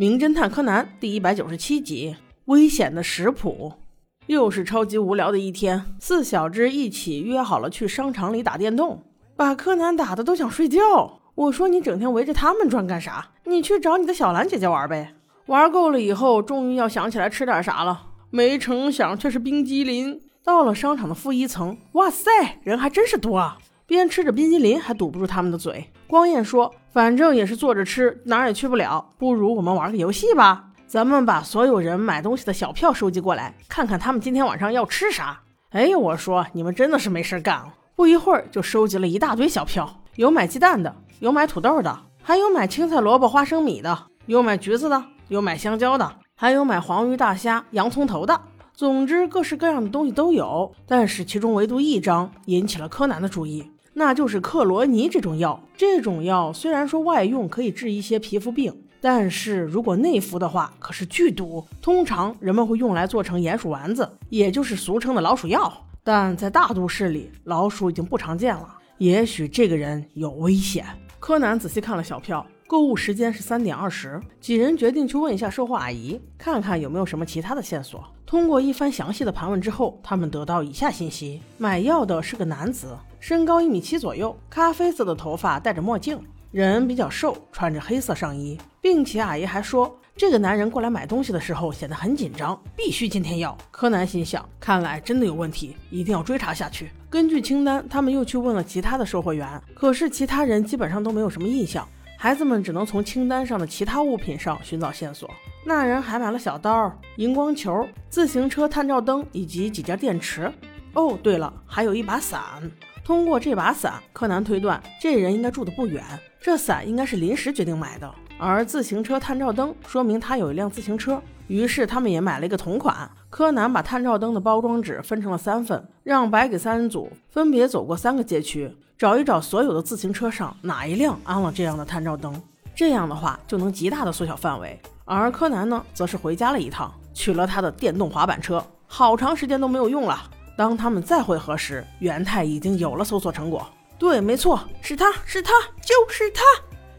名侦探柯南》第一百九十七集：危险的食谱。又是超级无聊的一天，四小只一起约好了去商场里打电动，把柯南打的都想睡觉。我说你整天围着他们转干啥？你去找你的小兰姐姐玩呗。玩够了以后，终于要想起来吃点啥了，没成想却是冰激凌。到了商场的负一层，哇塞，人还真是多啊！边吃着冰激凌，还堵不住他们的嘴。光彦说：“反正也是坐着吃，哪儿也去不了，不如我们玩个游戏吧。咱们把所有人买东西的小票收集过来，看看他们今天晚上要吃啥。”哎，我说你们真的是没事干了。不一会儿就收集了一大堆小票，有买鸡蛋的，有买土豆的，还有买青菜、萝卜、花生米的，有买橘子的，有买香蕉的，还有买黄鱼、大虾、洋葱头的。总之，各式各样的东西都有。但是其中唯独一张引起了柯南的注意。那就是克罗尼这种药。这种药虽然说外用可以治一些皮肤病，但是如果内服的话，可是剧毒。通常人们会用来做成鼹鼠丸子，也就是俗称的老鼠药。但在大都市里，老鼠已经不常见了。也许这个人有危险。柯南仔细看了小票，购物时间是三点二十。几人决定去问一下售货阿姨，看看有没有什么其他的线索。通过一番详细的盘问之后，他们得到以下信息：买药的是个男子。身高一米七左右，咖啡色的头发，戴着墨镜，人比较瘦，穿着黑色上衣，并且阿姨还说，这个男人过来买东西的时候显得很紧张，必须今天要。柯南心想，看来真的有问题，一定要追查下去。根据清单，他们又去问了其他的售货员，可是其他人基本上都没有什么印象，孩子们只能从清单上的其他物品上寻找线索。那人还买了小刀、荧光球、自行车探照灯以及几件电池。哦，对了，还有一把伞。通过这把伞，柯南推断这人应该住的不远，这伞应该是临时决定买的。而自行车探照灯说明他有一辆自行车，于是他们也买了一个同款。柯南把探照灯的包装纸分成了三份，让白给三人组分别走过三个街区，找一找所有的自行车上哪一辆安了这样的探照灯。这样的话就能极大的缩小范围。而柯南呢，则是回家了一趟，取了他的电动滑板车，好长时间都没有用了。当他们再会合时，元太已经有了搜索成果。对，没错，是他，是他，就是他。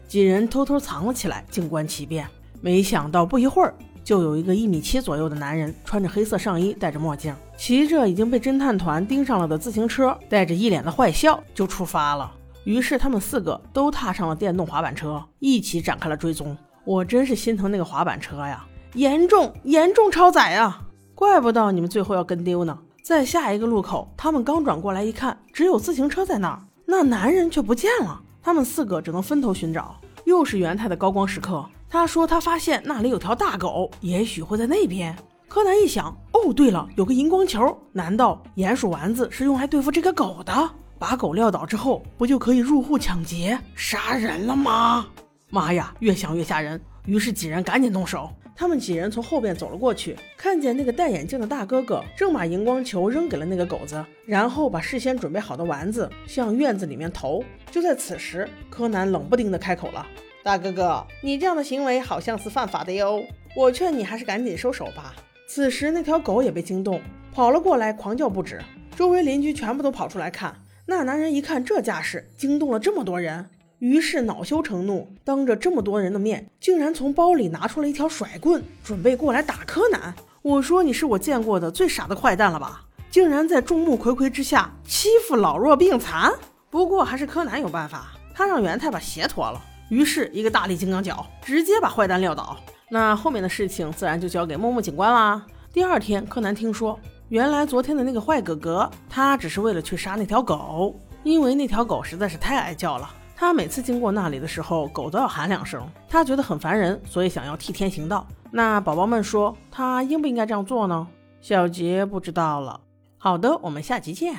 几人偷偷藏了起来，静观其变。没想到不一会儿，就有一个一米七左右的男人，穿着黑色上衣，戴着墨镜，骑着已经被侦探团盯上了的自行车，带着一脸的坏笑就出发了。于是他们四个都踏上了电动滑板车，一起展开了追踪。我真是心疼那个滑板车呀，严重严重超载啊！怪不得你们最后要跟丢呢。在下一个路口，他们刚转过来一看，只有自行车在那儿，那男人却不见了。他们四个只能分头寻找。又是元太的高光时刻，他说他发现那里有条大狗，也许会在那边。柯南一想，哦，对了，有个荧光球，难道鼹鼠丸子是用来对付这个狗的？把狗撂倒之后，不就可以入户抢劫杀人了吗？妈呀，越想越吓人。于是几人赶紧动手。他们几人从后边走了过去，看见那个戴眼镜的大哥哥正把荧光球扔给了那个狗子，然后把事先准备好的丸子向院子里面投。就在此时，柯南冷不丁的开口了：“大哥哥，你这样的行为好像是犯法的哟，我劝你还是赶紧收手吧。”此时，那条狗也被惊动，跑了过来，狂叫不止。周围邻居全部都跑出来看。那男人一看这架势，惊动了这么多人。于是恼羞成怒，当着这么多人的面，竟然从包里拿出了一条甩棍，准备过来打柯南。我说你是我见过的最傻的坏蛋了吧？竟然在众目睽睽之下欺负老弱病残。不过还是柯南有办法，他让元太把鞋脱了，于是一个大力金刚脚直接把坏蛋撂倒。那后面的事情自然就交给默默警官啦。第二天，柯南听说，原来昨天的那个坏哥哥，他只是为了去杀那条狗，因为那条狗实在是太爱叫了。他每次经过那里的时候，狗都要喊两声，他觉得很烦人，所以想要替天行道。那宝宝们说，他应不应该这样做呢？小杰不知道了。好的，我们下集见。